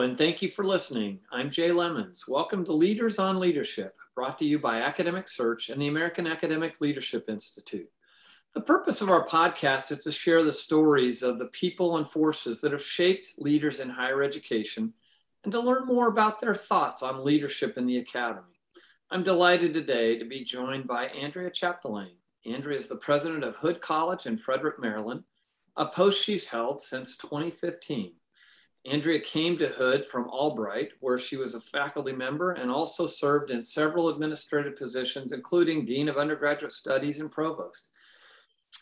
And thank you for listening. I'm Jay Lemons. Welcome to Leaders on Leadership, brought to you by Academic Search and the American Academic Leadership Institute. The purpose of our podcast is to share the stories of the people and forces that have shaped leaders in higher education and to learn more about their thoughts on leadership in the academy. I'm delighted today to be joined by Andrea Chapdelaine. Andrea is the president of Hood College in Frederick, Maryland, a post she's held since 2015. Andrea came to Hood from Albright, where she was a faculty member and also served in several administrative positions, including Dean of Undergraduate Studies and Provost.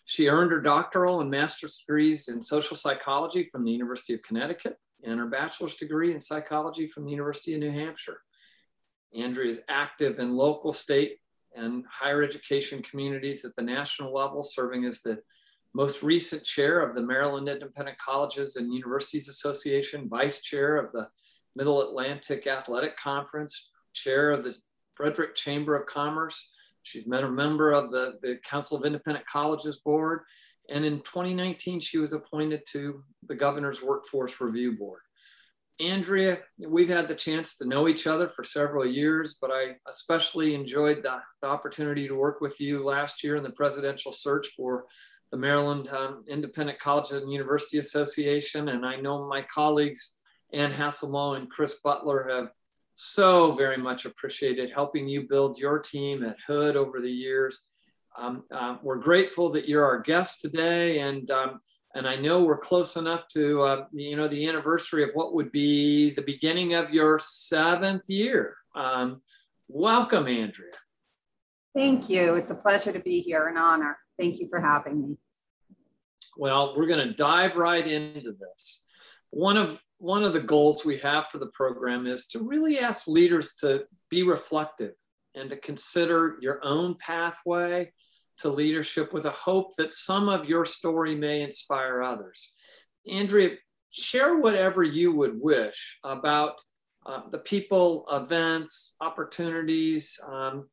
She earned her doctoral and master's degrees in social psychology from the University of Connecticut and her bachelor's degree in psychology from the University of New Hampshire. Andrea is active in local, state, and higher education communities at the national level, serving as the most recent chair of the Maryland Independent Colleges and Universities Association, vice chair of the Middle Atlantic Athletic Conference, chair of the Frederick Chamber of Commerce. She's been a member of the, the Council of Independent Colleges Board. And in 2019, she was appointed to the Governor's Workforce Review Board. Andrea, we've had the chance to know each other for several years, but I especially enjoyed the, the opportunity to work with you last year in the presidential search for the Maryland um, Independent Colleges and University Association. And I know my colleagues, Ann Hasselmo and Chris Butler, have so very much appreciated helping you build your team at Hood over the years. Um, uh, we're grateful that you're our guest today, and um, and I know we're close enough to uh, you know the anniversary of what would be the beginning of your seventh year. Um, welcome, Andrea. Thank you. It's a pleasure to be here, an honor. Thank you for having me. Well, we're going to dive right into this. One of one of the goals we have for the program is to really ask leaders to be reflective and to consider your own pathway to leadership with a hope that some of your story may inspire others. Andrea, share whatever you would wish about uh, the people, events, opportunities, um,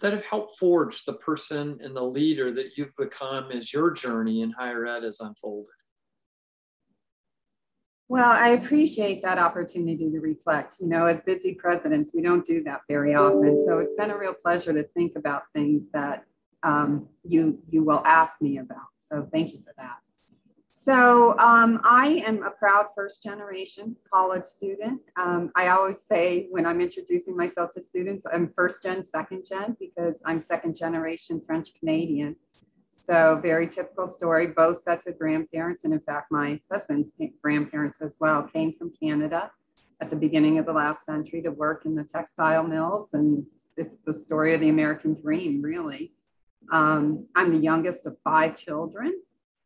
that have helped forge the person and the leader that you've become as your journey in higher ed has unfolded? Well, I appreciate that opportunity to reflect. You know, as busy presidents, we don't do that very often. So it's been a real pleasure to think about things that um, you you will ask me about. So thank you for that. So um, I am a proud first generation college student. Um, I always say when I'm introducing myself to students, I'm first gen, second gen, because I'm second generation French Canadian. So very typical story, both sets of grandparents, and in fact, my husband's grandparents as well came from Canada at the beginning of the last century to work in the textile mills. And it's the story of the American dream, really. Um, I'm the youngest of five children.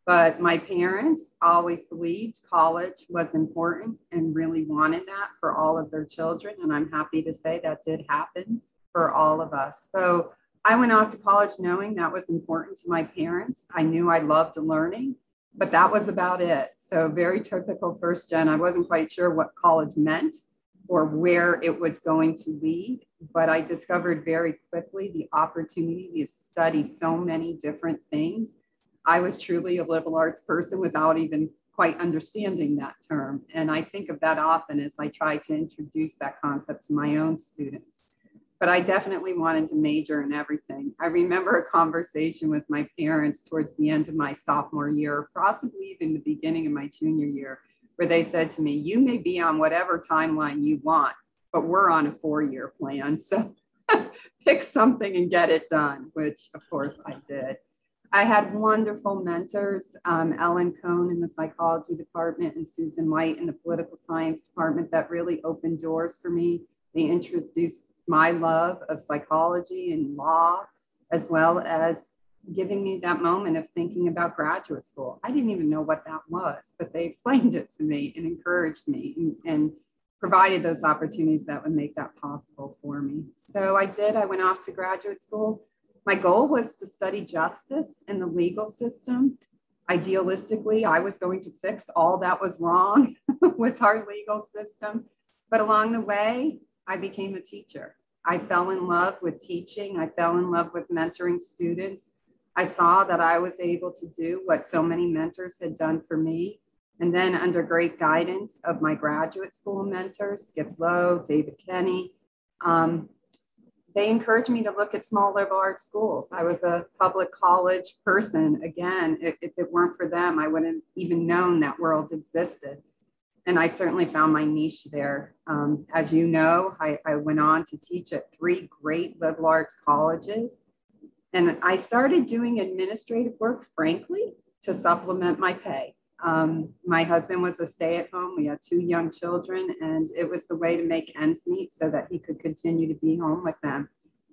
But my parents always believed college was important and really wanted that for all of their children. And I'm happy to say that did happen for all of us. So I went off to college knowing that was important to my parents. I knew I loved learning, but that was about it. So, very typical first gen. I wasn't quite sure what college meant or where it was going to lead, but I discovered very quickly the opportunity to study so many different things I was truly a liberal arts person without even quite understanding that term. And I think of that often as I try to introduce that concept to my own students. But I definitely wanted to major in everything. I remember a conversation with my parents towards the end of my sophomore year, possibly even the beginning of my junior year, where they said to me, You may be on whatever timeline you want, but we're on a four year plan. So pick something and get it done, which of course I did. I had wonderful mentors, um, Ellen Cohn in the psychology department and Susan White in the political science department that really opened doors for me. They introduced my love of psychology and law, as well as giving me that moment of thinking about graduate school. I didn't even know what that was, but they explained it to me and encouraged me and, and provided those opportunities that would make that possible for me. So I did. I went off to graduate school my goal was to study justice in the legal system. Idealistically, I was going to fix all that was wrong with our legal system. But along the way, I became a teacher. I fell in love with teaching. I fell in love with mentoring students. I saw that I was able to do what so many mentors had done for me And then under great guidance of my graduate school mentors, Skip Lowe, David Kenny, um, they encouraged me to look at small liberal arts schools. I was a public college person. Again, if, if it weren't for them, I wouldn't even known that world existed. And I certainly found my niche there. Um, as you know, I, I went on to teach at three great liberal arts colleges. And I started doing administrative work, frankly, to supplement my pay. Um, my husband was a stay at home. We had two young children, and it was the way to make ends meet so that he could continue to be home with them.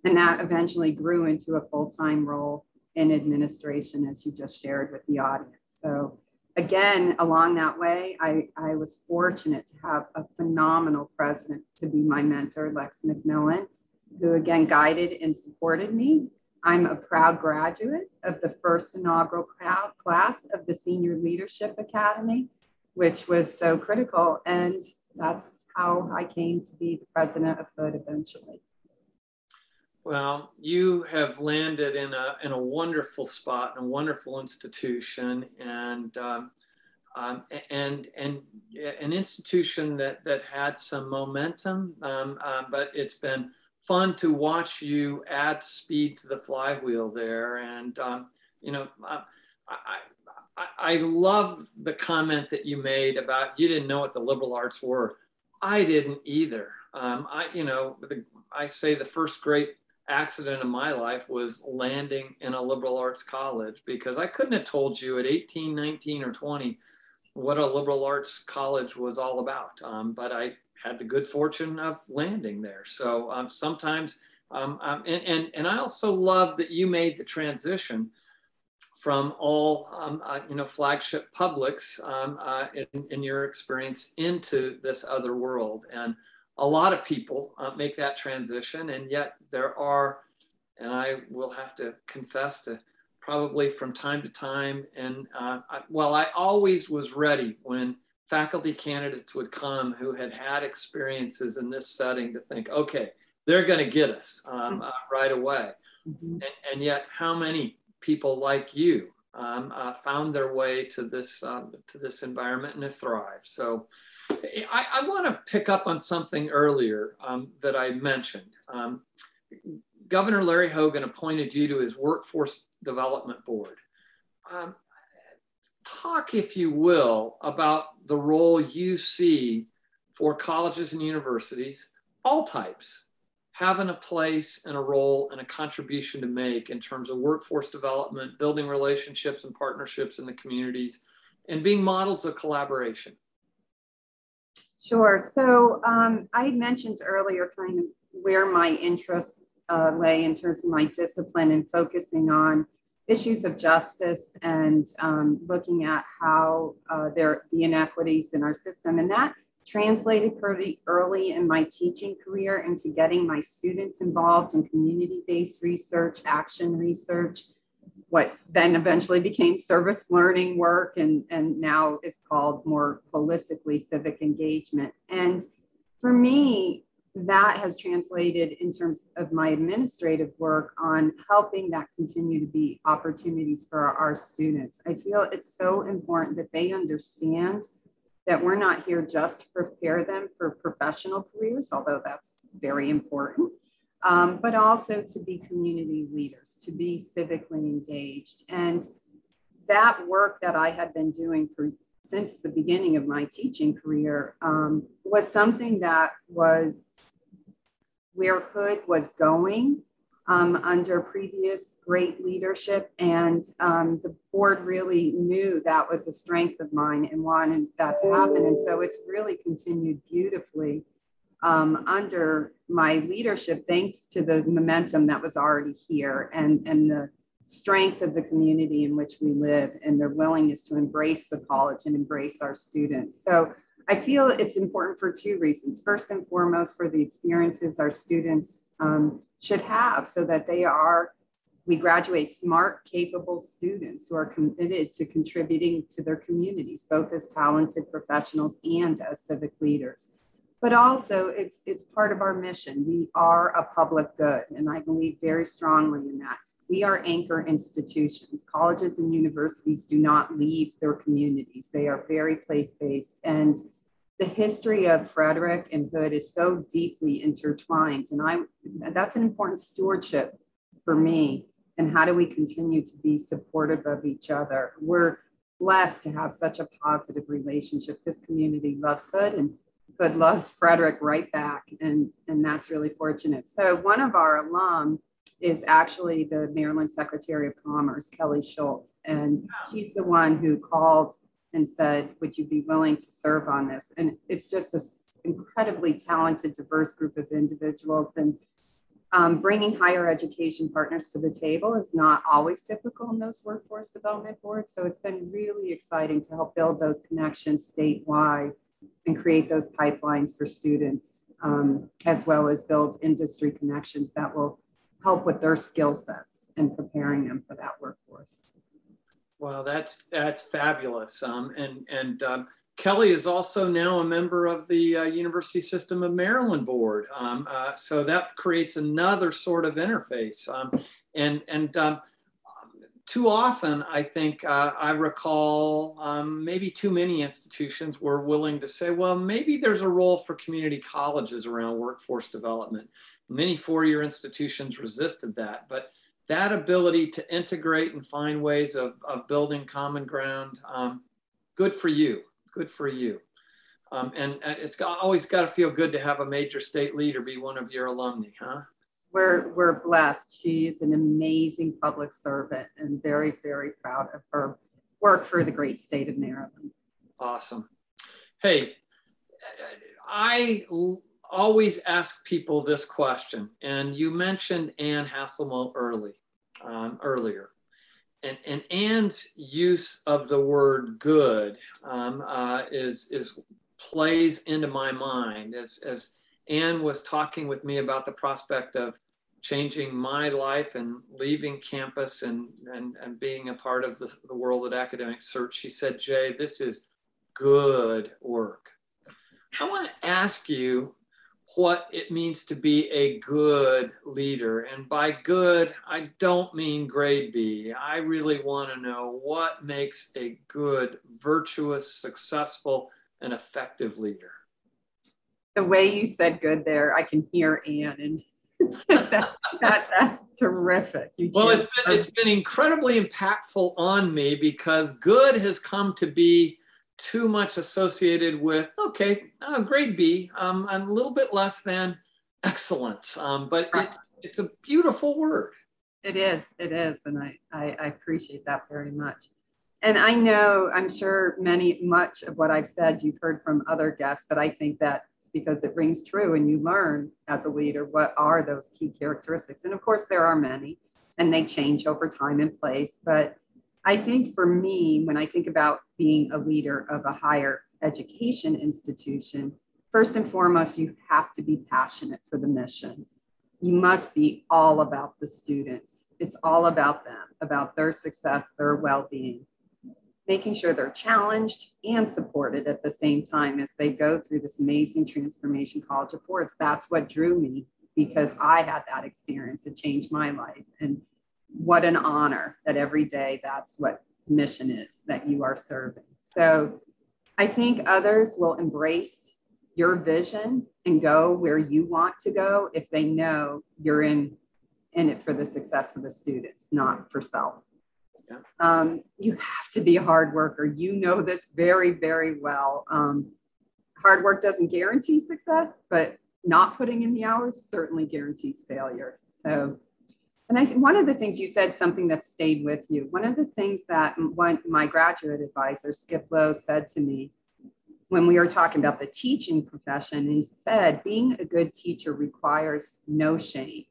And that eventually grew into a full time role in administration, as you just shared with the audience. So, again, along that way, I, I was fortunate to have a phenomenal president to be my mentor, Lex McMillan, who again guided and supported me I'm a proud graduate of the first inaugural class of the Senior Leadership Academy, which was so critical. And that's how I came to be the president of Hood eventually. Well, you have landed in a, in a wonderful spot, in a wonderful institution, and um, um, and and an institution that that had some momentum, um, uh, but it's been fun to watch you add speed to the flywheel there. And, um, you know, I, I, I, love the comment that you made about you didn't know what the liberal arts were. I didn't either. Um, I, you know, the, I say the first great accident of my life was landing in a liberal arts college because I couldn't have told you at 18, 19, or 20 what a liberal arts college was all about. Um, but I had the good fortune of landing there. So um, sometimes, um, um, and, and, and I also love that you made the transition from all, um, uh, you know, flagship publics um, uh, in, in your experience into this other world. And a lot of people uh, make that transition and yet there are, and I will have to confess to probably from time to time. And uh, I, well, I always was ready when faculty candidates would come who had had experiences in this setting to think, okay, they're going to get us um, uh, right away. Mm-hmm. And, and, yet, how many people like you um, uh, found their way to this um, to this environment and have thrived? So, I, I want to pick up on something earlier um, that I mentioned. Um, Governor Larry Hogan appointed you to his workforce development board. Um, talk, if you will, about the role you see for colleges and universities, all types, having a place and a role and a contribution to make in terms of workforce development, building relationships and partnerships in the communities, and being models of collaboration. Sure. So um, I mentioned earlier kind of where my interests uh, lay in terms of my discipline and focusing on issues of justice and um, looking at how uh, there the inequities in our system. And that translated pretty early in my teaching career into getting my students involved in community-based research action research what then eventually became service learning work and, and now is called more holistically civic engagement. And for me that has translated in terms of my administrative work on helping that continue to be opportunities for our students. I feel it's so important that they understand that we're not here just to prepare them for professional careers, although that's very important, um, but also to be community leaders, to be civically engaged. And that work that I had been doing for since the beginning of my teaching career um, was something that was where Hood was going um, under previous great leadership. And um, the board really knew that was a strength of mine and wanted that to happen. And so it's really continued beautifully um, under my leadership, thanks to the momentum that was already here and, and the strength of the community in which we live and their willingness to embrace the college and embrace our students. So I feel it's important for two reasons. First and foremost, for the experiences our students um, should have so that they are, we graduate smart, capable students who are committed to contributing to their communities, both as talented professionals and as civic leaders. But also, it's, it's part of our mission. We are a public good, and I believe very strongly in that. we are anchor institutions. Colleges and universities do not leave their communities. They are very place-based. And the history of Frederick and Hood is so deeply intertwined. And I that's an important stewardship for me. And how do we continue to be supportive of each other? We're blessed to have such a positive relationship. This community loves Hood and Hood loves Frederick right back. And, and that's really fortunate. So one of our alum is actually the Maryland Secretary of Commerce, Kelly Schulz. And she's the one who called and said, Would you be willing to serve on this? And it's just an incredibly talented, diverse group of individuals. And um, bringing higher education partners to the table is not always typical in those workforce development boards. So it's been really exciting to help build those connections statewide and create those pipelines for students, um, as well as build industry connections that will help with their skill sets and preparing them for that workforce. Well, that's that's fabulous. Um, and and um, Kelly is also now a member of the uh, University System of Maryland board. Um, uh, so that creates another sort of interface. Um, and and um, too often, I think uh, I recall um, maybe too many institutions were willing to say, well, maybe there's a role for community colleges around workforce development. Many four-year institutions resisted that, but that ability to integrate and find ways of, of building common ground, um, good for you, good for you. Um, and, it's got, always got to feel good to have a major state leader be one of your alumni, huh? We're, we're blessed. She's an amazing public servant and very, very proud of her work for the great state of Maryland. Awesome. Hey, I always ask people this question, and you mentioned Ann Hasselmo early, um, earlier. And, and Ann's use of the word good um, uh, is, is plays into my mind as, as Ann was talking with me about the prospect of changing my life and leaving campus and, and, and being a part of the, the world at Academic Search. She said, Jay, this is good work. I want to ask you what it means to be a good leader. And by good, I don't mean grade B. I really want to know what makes a good, virtuous, successful, and effective leader. The way you said good there, I can hear Ann and that, that, that's terrific. You well, it's been, it's been incredibly impactful on me because good has come to be too much associated with, okay, uh, grade B, um, a little bit less than excellence. Um, but right. it's, it's a beautiful word. It is, it is. And I, I, I appreciate that very much. And I know, I'm sure many, much of what I've said you've heard from other guests, but I think that's because it rings true and you learn as a leader what are those key characteristics. And of course, there are many and they change over time and place. But I think for me, when I think about being a leader of a higher education institution, first and foremost, you have to be passionate for the mission. You must be all about the students. It's all about them, about their success, their well being, making sure they're challenged and supported at the same time as they go through this amazing transformation college affords. That's what drew me because I had that experience. It changed my life. And what an honor that every day that's what mission is that you are serving. So I think others will embrace your vision and go where you want to go if they know you're in in it for the success of the students, not for self. Yeah. Um, you have to be a hard worker. You know this very, very well. Um, hard work doesn't guarantee success, but not putting in the hours certainly guarantees failure. So and I think one of the things you said, something that stayed with you, one of the things that one, my graduate advisor, Skip Lowe, said to me when we were talking about the teaching profession, he said, being a good teacher requires no shame.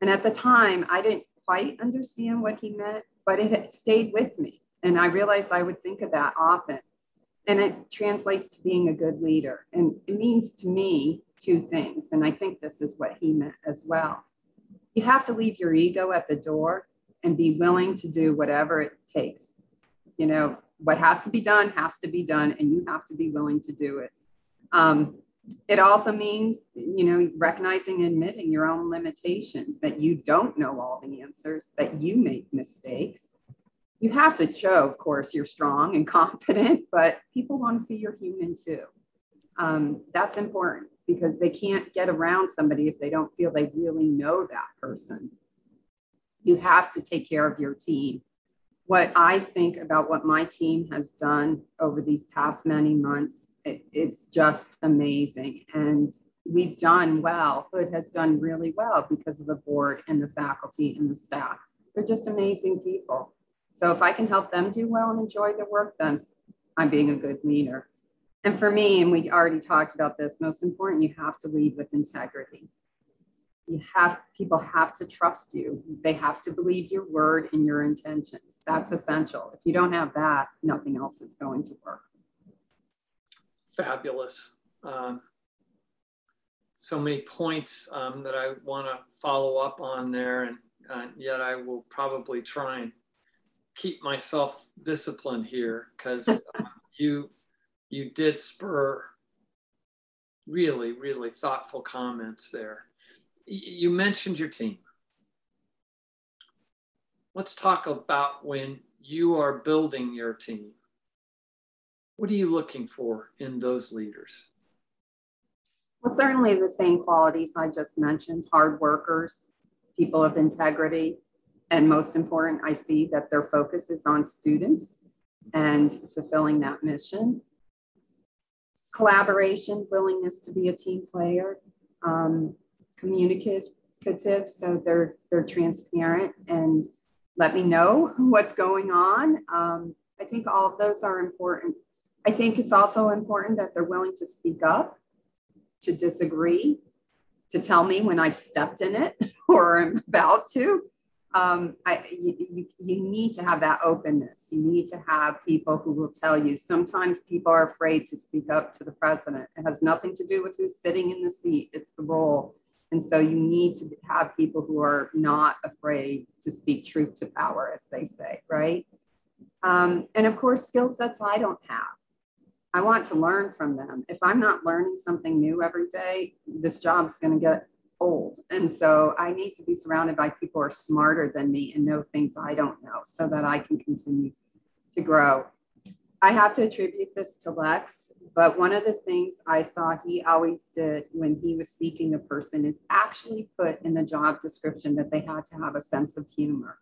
And at the time, I didn't quite understand what he meant, but it stayed with me. And I realized I would think of that often. And it translates to being a good leader. And it means to me two things. And I think this is what he meant as well you have to leave your ego at the door and be willing to do whatever it takes. You know, what has to be done has to be done, and you have to be willing to do it. Um, it also means, you know, recognizing and admitting your own limitations, that you don't know all the answers, that you make mistakes. You have to show, of course, you're strong and confident, but people want to see you're human too. Um, that's important because they can't get around somebody if they don't feel they really know that person. You have to take care of your team. What I think about what my team has done over these past many months it, it's just amazing. And we've done well. Hood has done really well because of the board and the faculty and the staff. They're just amazing people. So if I can help them do well and enjoy their work, then I'm being a good leader. And for me, and we already talked about this, most important, you have to lead with integrity. You have people have to trust you. They have to believe your word and your intentions. That's essential. If you don't have that, nothing else is going to work fabulous. Um, so many points um, that I want to follow up on there, and uh, yet I will probably try and keep myself disciplined here because you you did spur really really thoughtful comments there. You mentioned your team. Let's talk about when you are building your team what are you looking for in those leaders? Well, certainly the same qualities I just mentioned hard workers, people of integrity, and most important, I see that their focus is on students and fulfilling that mission. Collaboration, willingness to be a team player, um, communicative, so they're they're transparent and let me know what's going on. Um, I think all of those are important I think it's also important that they're willing to speak up, to disagree, to tell me when I've stepped in it or I'm about to. Um, I, you, you need to have that openness. You need to have people who will tell you. Sometimes people are afraid to speak up to the president. It has nothing to do with who's sitting in the seat, it's the role. And so you need to have people who are not afraid to speak truth to power, as they say, right? Um, and of course, skill sets I don't have. I want to learn from them. If I'm not learning something new every day, this job's going to get old. And so I need to be surrounded by people who are smarter than me and know things I don't know so that I can continue to grow. I have to attribute this to Lex, but one of the things I saw he always did when he was seeking a person is actually put in the job description that they had to have a sense of humor.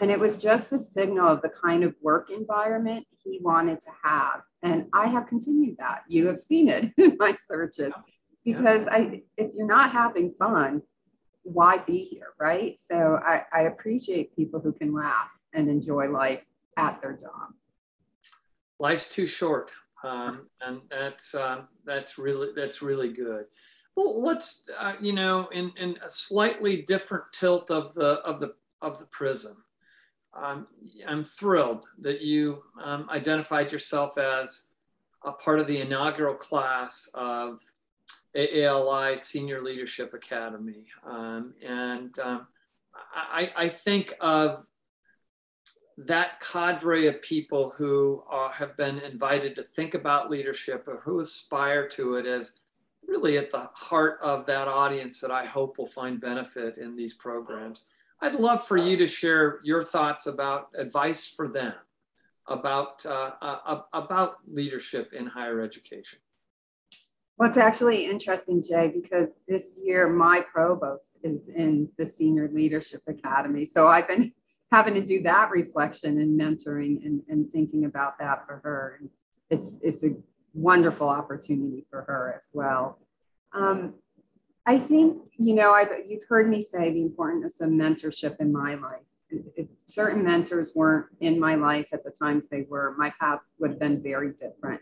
And it was just a signal of the kind of work environment he wanted to have. And I have continued that. You have seen it in my searches because I, if you're not having fun, why be here, right? So I, I appreciate people who can laugh and enjoy life at their job. Life's too short, um, and that's um, that's really that's really good. Well, let's uh, you know, in, in a slightly different tilt of the of the of the prism um, I'm thrilled that you um, identified yourself as a part of the inaugural class of AALI Senior Leadership Academy. Um, and um, I, I, think of that cadre of people who are, have been invited to think about leadership or who aspire to it as really at the heart of that audience that I hope will find benefit in these programs. I'd love for you to share your thoughts about advice for them about uh, uh, about leadership in higher education. Well, it's actually interesting, Jay, because this year my provost is in the Senior Leadership Academy. So I've been having to do that reflection and mentoring and, and thinking about that for her. And it's it's a wonderful opportunity for her as well. Um, I think, you know, I've, you've heard me say the importance of mentorship in my life. If certain mentors weren't in my life at the times they were, my paths would have been very different.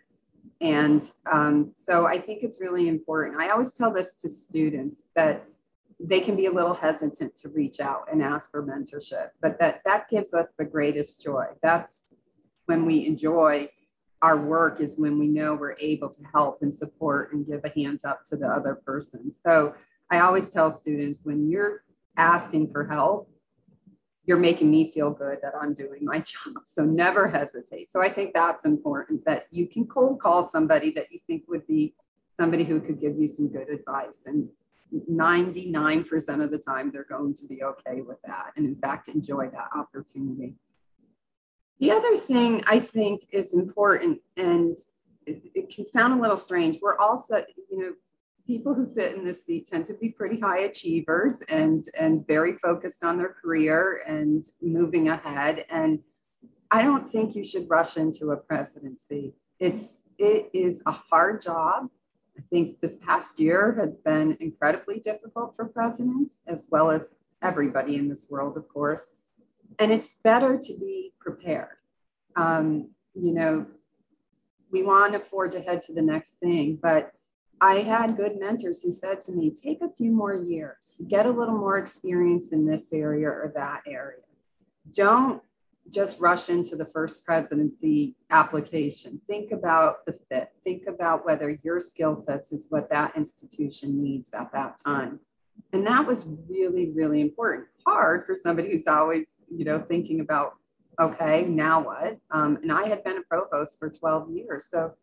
And um, so I think it's really important. I always tell this to students that they can be a little hesitant to reach out and ask for mentorship, but that that gives us the greatest joy. That's when we enjoy our work is when we know we're able to help and support and give a hand up to the other person. So I always tell students when you're asking for help, you're making me feel good that I'm doing my job. So never hesitate. So I think that's important that you can cold call somebody that you think would be somebody who could give you some good advice. And 99% of the time, they're going to be okay with that. And in fact, enjoy that opportunity. The other thing I think is important, and it, it can sound a little strange, we're also, you know, people who sit in this seat tend to be pretty high achievers and and very focused on their career and moving ahead. And i don't think you should rush into a presidency. It's it is a hard job. I think this past year has been incredibly difficult for presidents as well as everybody in this world of course. And it's better to be prepared. Um, you know we want to forge ahead to the next thing but I had good mentors who said to me, take a few more years, get a little more experience in this area or that area. Don't just rush into the first presidency application. Think about the fit. Think about whether your skill sets is what that institution needs at that time. And that was really, really important. Hard for somebody who's always, you know, thinking about, okay, now what? Um, and I had been a provost for 12 years. So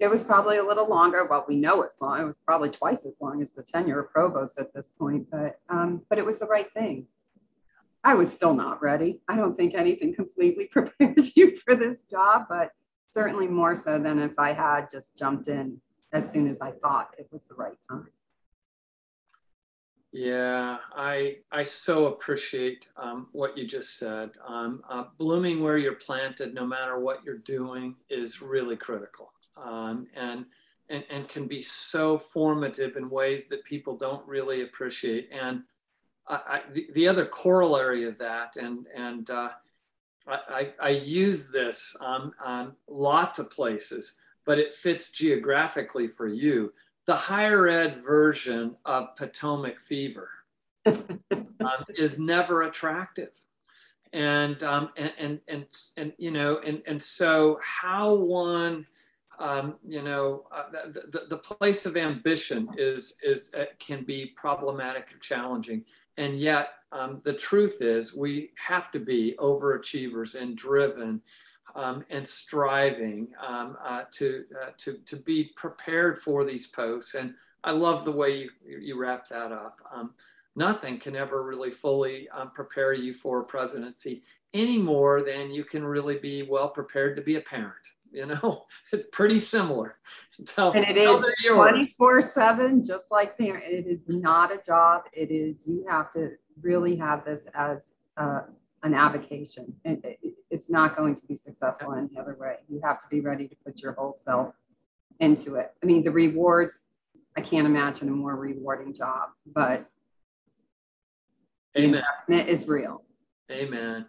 it was probably a little longer. Well, we know it's long. It was probably twice as long as the tenure of provost at this point, but um, but it was the right thing. I was still not ready. I don't think anything completely prepared you for this job, but certainly more so than if I had just jumped in as soon as I thought it was the right time. Yeah, I I so appreciate um, what you just said. Um, uh, blooming where you're planted, no matter what you're doing, is really critical um, and, and, and can be so formative in ways that people don't really appreciate. And I, I, the, the other corollary of that, and, and uh, I, I, use this on, on lots of places, but it fits geographically for you. The higher ed version of Potomac fever um, is never attractive. And, um, and, and, and, and, you know, and, and so how one um, you know, uh, the, the, place of ambition is, is uh, can be problematic and challenging. And yet, um, the truth is, we have to be overachievers and driven um, and striving um, uh, to, uh, to, to be prepared for these posts. And I love the way you, you wrap that up. Um, nothing can ever really fully um, prepare you for a presidency any more than you can really be well prepared to be a parent you know it's pretty similar. Tell, and it is 24 7 just like there it is not a job. It is you have to really have this as uh, an avocation. And it, it's not going to be successful any other way. You have to be ready to put your whole self into it. I mean the rewards i can't imagine a more rewarding job but Amen. the investment is real. Amen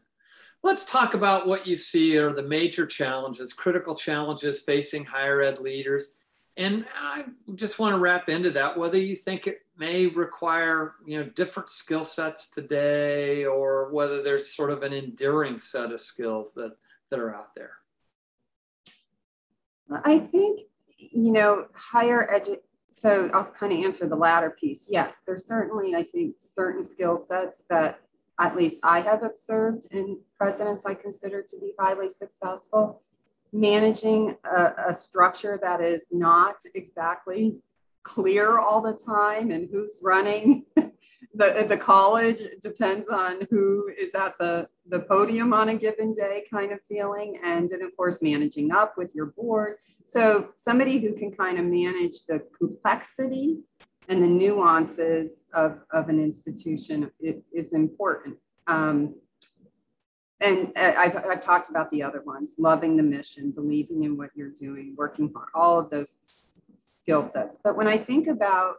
Let's talk about what you see are the major challenges, critical challenges facing higher ed leaders. And I just want to wrap into that whether you think it may require you know different skill sets today or whether there's sort of an enduring set of skills that, that are out there. I think, you know, higher education so I'll kind of answer the latter piece. Yes, there's certainly, I think, certain skill sets that at least I have observed in presidents I consider to be highly successful, managing a, a structure that is not exactly clear all the time and who's running. The, the college depends on who is at the, the podium on a given day kind of feeling and, and of course managing up with your board. So somebody who can kind of manage the complexity and the nuances of, of an institution is important. Um, and uh, I've, I've talked about the other ones loving the mission, believing in what you're doing, working hard, all of those skill sets. But when I think about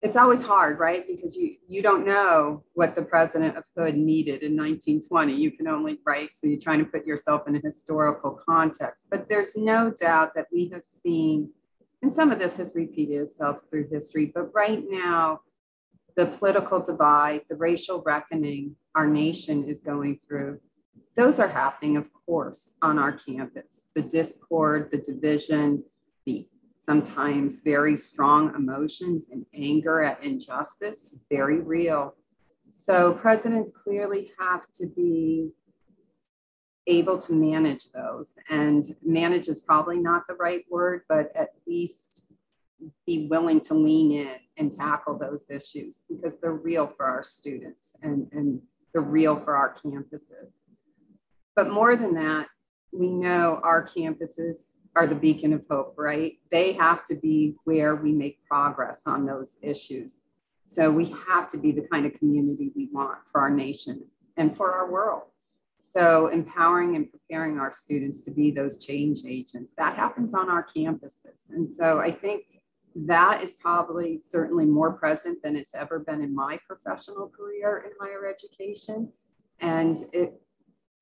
it's always hard, right? Because you you don't know what the president of Hood needed in 1920. You can only write, so you're trying to put yourself in a historical context. But there's no doubt that we have seen and some of this has repeated itself through history, but right now, the political divide, the racial reckoning our nation is going through, those are happening, of course, on our campus. The discord, the division, the sometimes very strong emotions and anger at injustice, very real. So presidents clearly have to be able to manage those. And manage is probably not the right word, but at least be willing to lean in and tackle those issues because they're real for our students and, and they're real for our campuses. But more than that, we know our campuses are the beacon of hope, right? They have to be where we make progress on those issues. So we have to be the kind of community we want for our nation and for our world. So empowering and preparing our students to be those change agents, that happens on our campuses. And so I think that is probably certainly more present than it's ever been in my professional career in higher education. And it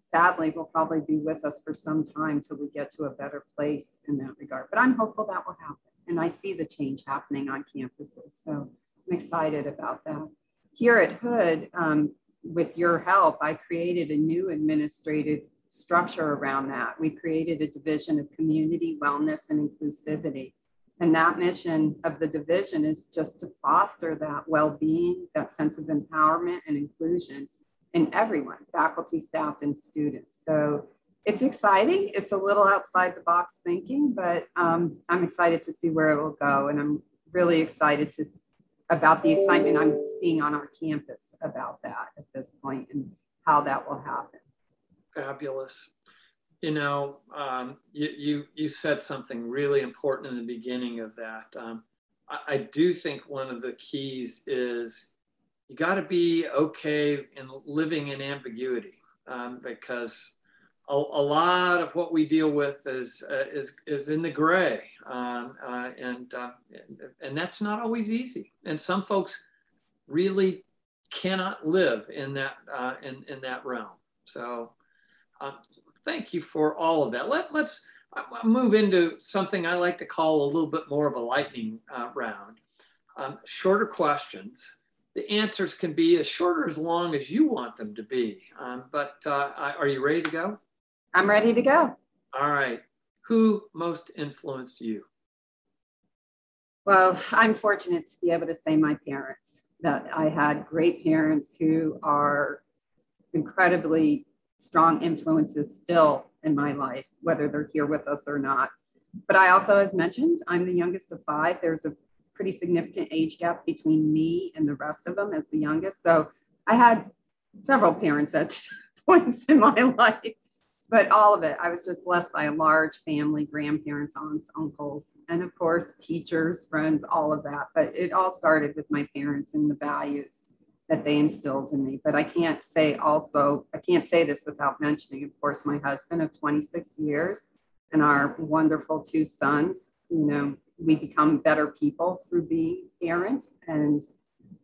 sadly will probably be with us for some time till we get to a better place in that regard. But I'm hopeful that will happen. And I see the change happening on campuses. So I'm excited about that. Here at Hood, um, with your help, I created a new administrative structure around that. We created a division of community wellness and inclusivity. And that mission of the division is just to foster that well being, that sense of empowerment and inclusion in everyone faculty, staff, and students. So it's exciting. It's a little outside the box thinking, but um, I'm excited to see where it will go. And I'm really excited to about the excitement I'm seeing on our campus about that at this point and how that will happen. Fabulous you know, um, you, you, you said something really important in the beginning of that. Um, I, I, do think one of the keys is you got to be okay in living in ambiguity um, because a, a, lot of what we deal with is, uh, is, is in the gray. Um, uh, and, uh, and, and that's not always easy. And some folks really cannot live in that, uh, in, in that realm. So um, thank you for all of that. Let, let's move into something I like to call a little bit more of a lightning uh, round. Um, shorter questions. The answers can be as short or as long as you want them to be. Um, but uh, are you ready to go? I'm ready to go. All right. Who most influenced you? Well, I'm fortunate to be able to say my parents, that I had great parents who are incredibly strong influences still in my life, whether they're here with us or not. But I also, as mentioned, I'm the youngest of five. There's a pretty significant age gap between me and the rest of them as the youngest. So I had several parents at points in my life, but all of it, I was just blessed by a large family, grandparents, aunts, uncles, and of course, teachers, friends, all of that. But it all started with my parents and the values that they instilled in me. But I can't say also, I can't say this without mentioning, of course, my husband of 26 years and our wonderful two sons. You know, we become better people through being parents. And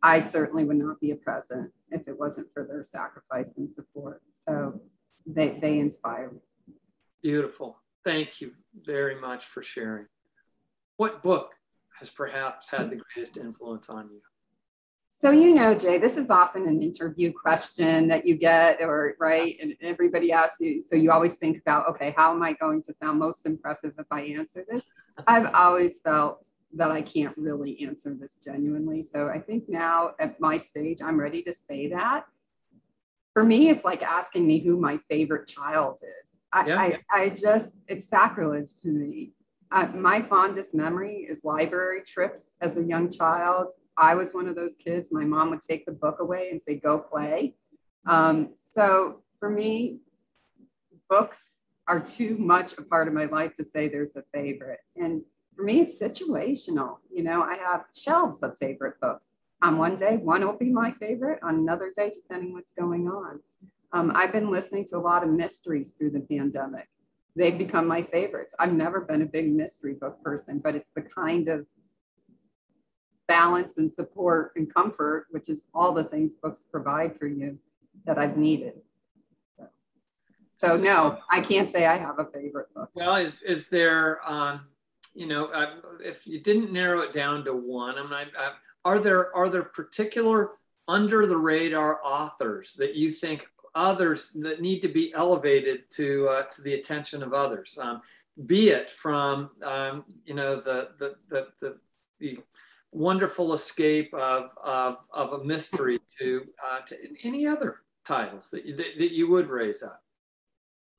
I certainly would not be a president if it wasn't for their sacrifice and support. So they, they inspire me. Beautiful. Thank you very much for sharing. What book has perhaps had the greatest influence on you? So, you know, Jay, this is often an interview question that you get, or right, and everybody asks you. So, you always think about, okay, how am I going to sound most impressive if I answer this? I've always felt that I can't really answer this genuinely. So, I think now at my stage, I'm ready to say that. For me, it's like asking me who my favorite child is. I, yeah. I, I just, it's sacrilege to me. Uh, my fondest memory is library trips as a young child I was one of those kids. My mom would take the book away and say, go play. Um, so for me, books are too much a part of my life to say there's a favorite. And for me, it's situational. You know, I have shelves of favorite books. On one day, one will be my favorite. On another day, depending what's going on. Um, I've been listening to a lot of mysteries through the pandemic. They've become my favorites. I've never been a big mystery book person, but it's the kind of balance and support and comfort, which is all the things books provide for you that I've needed. So, so no, I can't say I have a favorite book. Well, is is there, um, you know, uh, if you didn't narrow it down to one, I'm not. Uh, are there are there particular under the radar authors that you think others that need to be elevated to uh, to the attention of others? Um, be it from um, you know the the the the, the wonderful escape of, of, of a mystery to, uh, to any other titles that that, that you would raise up?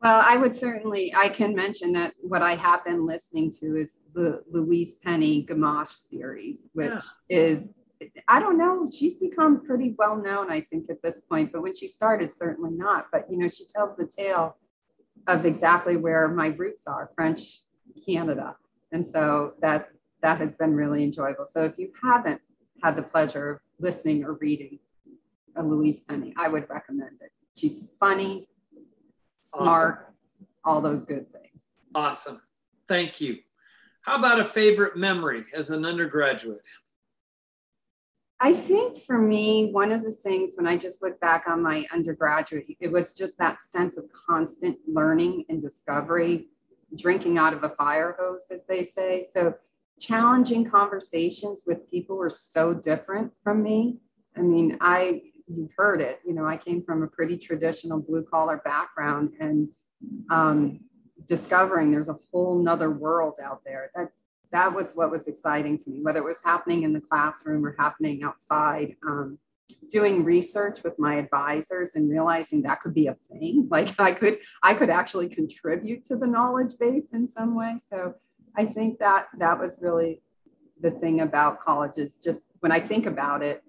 Well, I would certainly, I can mention that what I have been listening to is the Louise Penny Gamache series, which yeah. is, I don't know, she's become pretty well known, I think, at this point. But when she started, certainly not. But, you know, she tells the tale of exactly where my roots are, French Canada. And so that that has been really enjoyable. So if you haven't had the pleasure of listening or reading a Louise Penny, I would recommend it. She's funny, smart, awesome. all those good things. Awesome. Thank you. How about a favorite memory as an undergraduate? I think for me, one of the things when I just look back on my undergraduate, it was just that sense of constant learning and discovery, drinking out of a fire hose, as they say. So, challenging conversations with people who are so different from me. I mean, I you've heard it. You know, I came from a pretty traditional blue collar background and um, discovering there's a whole nother world out there. That that was what was exciting to me, whether it was happening in the classroom or happening outside. Um, doing research with my advisors and realizing that could be a thing like i could i could actually contribute to the knowledge base in some way so i think that that was really the thing about colleges just when i think about it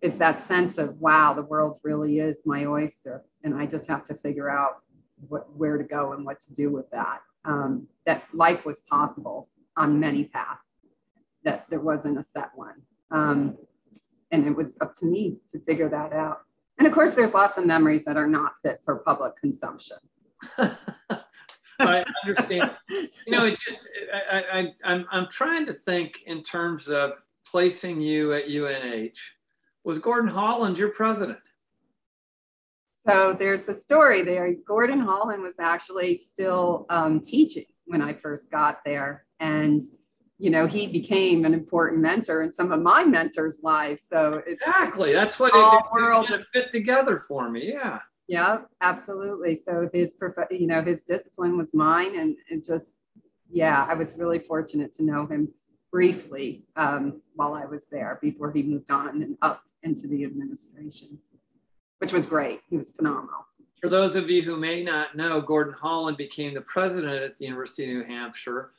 is that sense of wow the world really is my oyster. And i just have to figure out what, where to go and what to do with that. Um, that life was possible on many paths that there wasn't a set one. Um, and it was up to me to figure that out. And of course there's lots of memories that are not fit for public consumption. I understand. you know, it just I, I, I'm I'm trying to think in terms of placing you at UNH was Gordon Haaland your president? So there's a story there. Gordon Haaland was actually still um, teaching when I first got there. And, you know, he became an important mentor in some of my mentors' lives. So exactly. That's what it, world it fit together for me. Yeah. Yeah, absolutely. So his, you know, his discipline was mine and it just, yeah, I was really fortunate to know him briefly um, while I was there before he moved on and up into the administration, which was great. He was phenomenal. For those of you who may not know, Gordon Haaland became the president at the University of New Hampshire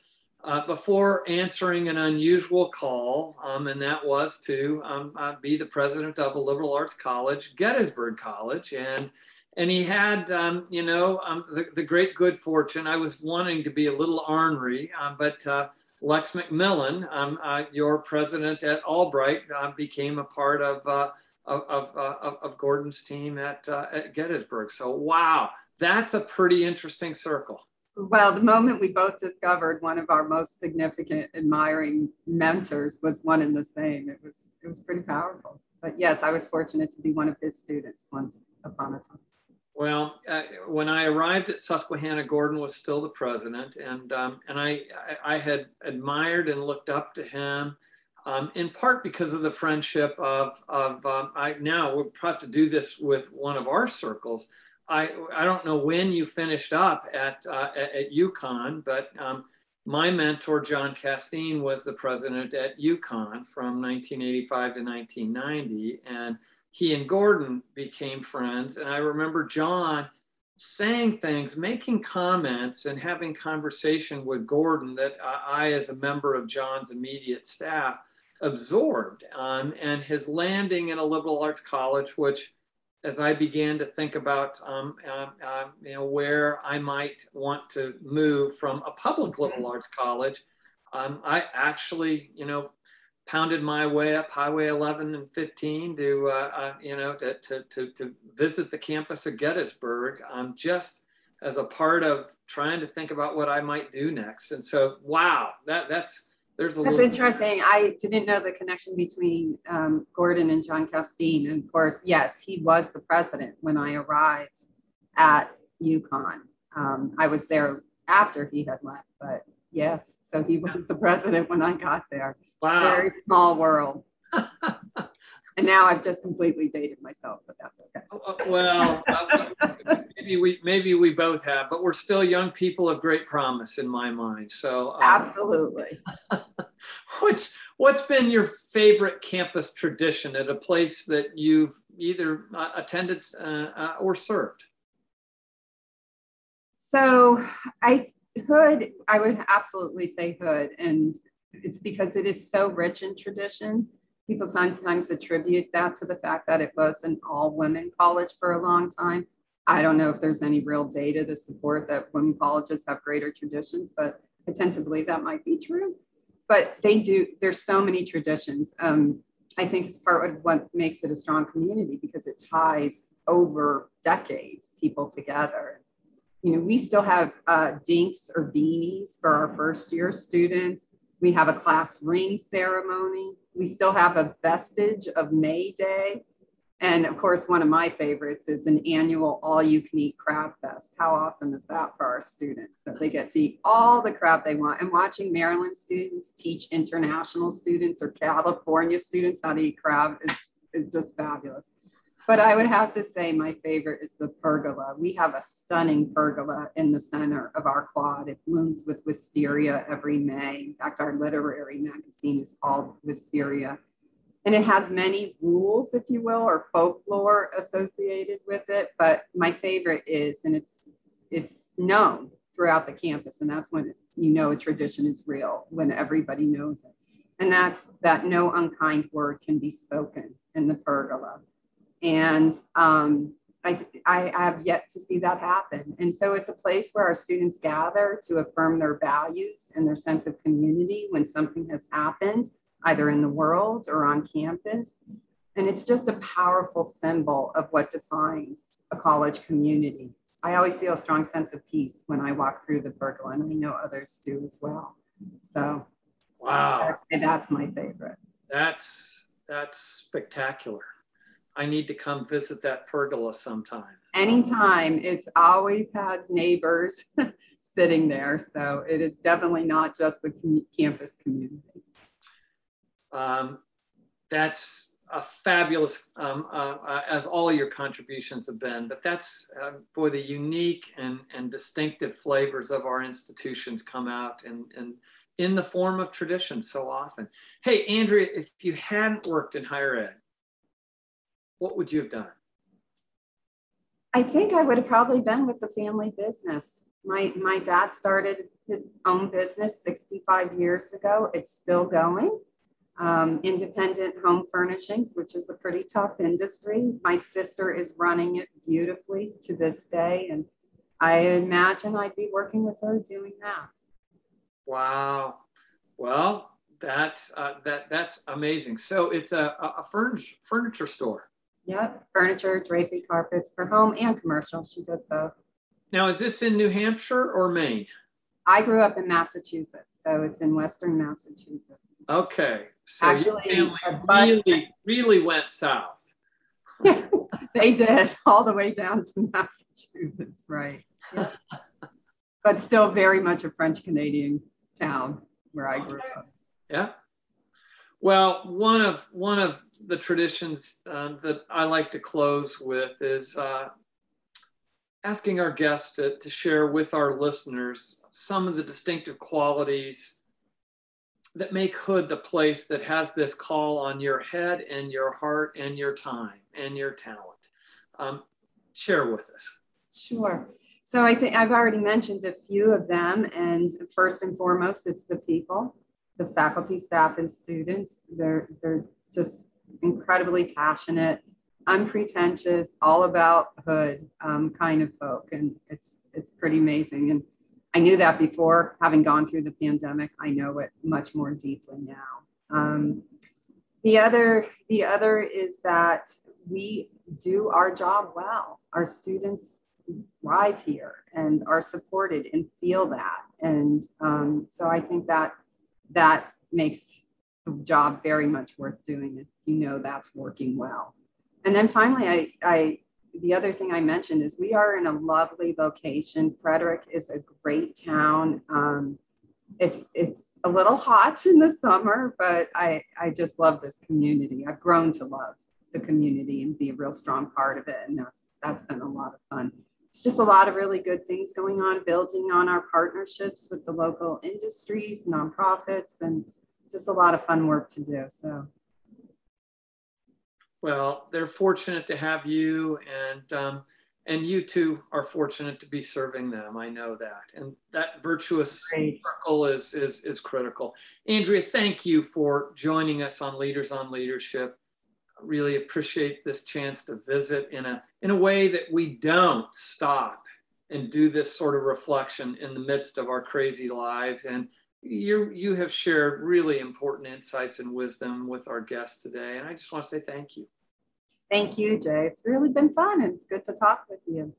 uh, before answering an unusual call, um, and that was to um, uh, be the president of a liberal arts college, Gettysburg College. And and he had, um, you know, um, the, the, great good fortune. I was wanting to be a little ornery, uh, but uh, Lex McMillan, um, uh, your president at Albright, uh, became a part of, uh, of, uh, of, of, Gordon's team at, uh, at Gettysburg. So, wow, that's a pretty interesting circle. Well, the moment we both discovered one of our most significant admiring mentors was one and the same. It was it was pretty powerful. But yes, I was fortunate to be one of his students once upon a time. Well, uh, when I arrived at Susquehanna, Gordon was still the president, and um, and I, I had admired and looked up to him, um, in part because of the friendship of of um, I now we're proud to do this with one of our circles. I I don't know when you finished up at uh, at, at UConn, but um, my mentor John Casteen was the president at UConn from 1985 to 1990, and he and Gordon became friends. And I remember John saying things, making comments, and having conversation with Gordon that I, as a member of John's immediate staff, absorbed. Um, and his landing in a liberal arts college, which as I began to think about, um, uh, uh, you know, where I might want to move from a public liberal arts college, um, I actually, you know, pounded my way up Highway 11 and 15 to, uh, uh, you know, to, to, to, to, visit the campus of Gettysburg um, just as a part of trying to think about what I might do next. And so, wow, that that's, there's a That's little interesting. I didn't know the connection between um, Gordon and John Casteen. And of course, yes, he was the president when I arrived at UConn. Um, I was there after he had left, but yes, so he was the president when I got there. Wow. Very small world. and now I've just completely dated myself, but that's okay. Oh, oh, well, uh, maybe we maybe we both have, but we're still young people of great promise in my mind. So um, absolutely. what's what's been your favorite campus tradition at a place that you've either uh, attended uh, uh or served? So I Hood, I would absolutely say Hood, and it's because it is so rich in traditions. People sometimes attribute that to the fact that it was an all women college for a long time. I don't know if there's any real data to support that women colleges have greater traditions, but I tend to believe that might be true. But they do, there's so many traditions. Um, I think it's part of what makes it a strong community because it ties over decades people together. You know, we still have uh, dinks or beanies for our first year students. We have a class ring ceremony. We still have a vestige of May Day. And of course, one of my favorites is an annual all you can eat crab fest. How awesome is that for our students? that they get to eat all the crab they want. And watching Maryland students teach international students or California students how to eat crab is, is just fabulous. But I would have to say my favorite is the pergola. We have a stunning pergola in the center of our quad. It blooms with wisteria every May. In fact, our literary magazine is called Wisteria. And it has many rules, if you will, or folklore associated with it. But my favorite is, and it's it's known throughout the campus, and that's when you know a tradition is real, when everybody knows it. And that's that no unkind word can be spoken in the pergola. And um, I, I have yet to see that happen. And so it's a place where our students gather to affirm their values and their sense of community when something has happened, either in the world or on campus. And it's just a powerful symbol of what defines a college community. I always feel a strong sense of peace when I walk through the pergola, and I know others do as well. So, wow, that's my favorite. That's that's spectacular. I need to come visit that pergola sometime. Anytime. It's always has neighbors sitting there. So it is definitely not just the com- campus community. Um, that's a fabulous, um, uh, uh, as all your contributions have been, but that's, uh, boy, the unique and, and distinctive flavors of our institutions come out and, and in the form of tradition so often. Hey, Andrea, if you hadn't worked in higher ed, what would you have done? I think I would have probably been with the family business. My my dad started his own business 65 years ago. It's still going. Um, independent home furnishings, which is a pretty tough industry. My sister is running it beautifully to this day, and I imagine I'd be working with her doing that. Wow. Well, that's uh, that that's amazing. So it's a, a furniture furniture store. Yep, furniture, drapery, carpets for home and commercial. She does both. Now, is this in New Hampshire or Maine? I grew up in Massachusetts, so it's in Western Massachusetts. Okay, so Actually, really, really went south. they did all the way down to Massachusetts, right? Yeah. but still very much a French Canadian town where I grew okay. up. Yeah. Well, one of one of the traditions uh, that I like to close with is uh, asking our guests to, to share with our listeners some of the distinctive qualities that make Hood the place that has this call on your head and your heart and your time and your talent. Um, share with us. Sure. So I think I've already mentioned a few of them, and first and foremost, it's the people the faculty, staff, and students. They're, they're just incredibly passionate, unpretentious, all about hood um, kind of folk. And it's, it's pretty amazing. And I knew that before having gone through the pandemic. I know it much more deeply now. Um, the other, the other is that we do our job well. Our students thrive here and are supported and feel that. And um, so I think that that makes the job very much worth doing if you know that's working well. And then finally, I, I the other thing I mentioned is we are in a lovely location. Frederick is a great town. Um, it's it's a little hot in the summer, but I I just love this community. I've grown to love the community and be a real strong part of it, and that's that's been a lot of fun it's just a lot of really good things going on, building on our partnerships with the local industries, nonprofits, and just a lot of fun work to do. So. Well, they're fortunate to have you, and um, and you too are fortunate to be serving them. I know that. And that virtuous Great. circle is, is, is critical. Andrea, thank you for joining us on Leaders on Leadership. Really appreciate this chance to visit in a, in a way that we don't stop and do this sort of reflection in the midst of our crazy lives. And you, you have shared really important insights and wisdom with our guests today. And I just want to say thank you. Thank you, Jay. It's really been fun and it's good to talk with you.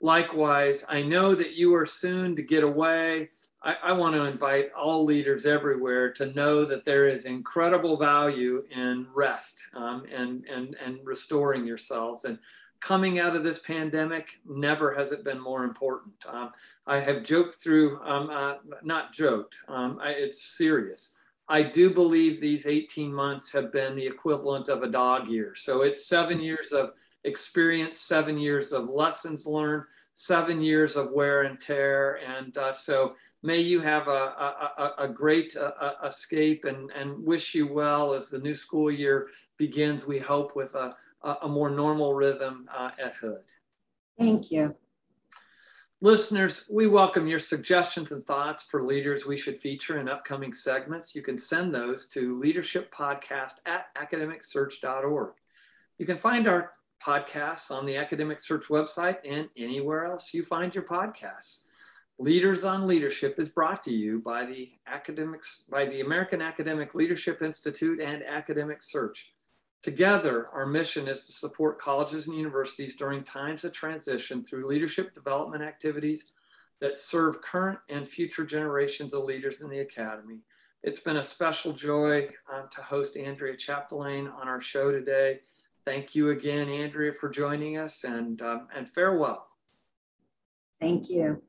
Likewise, I know that you are soon to get away. I, I, want to invite all leaders everywhere to know that there is incredible value in rest um, and, and, and restoring yourselves. And coming out of this pandemic, never has it been more important. Um, I have joked through, um, uh, not joked, um, I, it's serious. I do believe these 18 months have been the equivalent of a dog year. So it's seven years of experience, seven years of lessons learned, seven years of wear and tear. And uh, so may you have a, a, a great uh, uh, escape and, and wish you well as the new school year begins, we hope, with a, a more normal rhythm uh, at Hood. Thank you. Listeners, we welcome your suggestions and thoughts for leaders we should feature in upcoming segments. You can send those to leadershippodcast at academicsearch.org. You can find our podcasts on the Academic Search website and anywhere else you find your podcasts. Leaders on Leadership is brought to you by the academics by the American Academic Leadership Institute and Academic Search. Together, our mission is to support colleges and universities during times of transition through leadership development activities that serve current and future generations of leaders in the academy. It's been a special joy um, to host Andrea Chapdelaine on our show today. Thank you again, Andrea, for joining us and, um, and farewell. Thank you.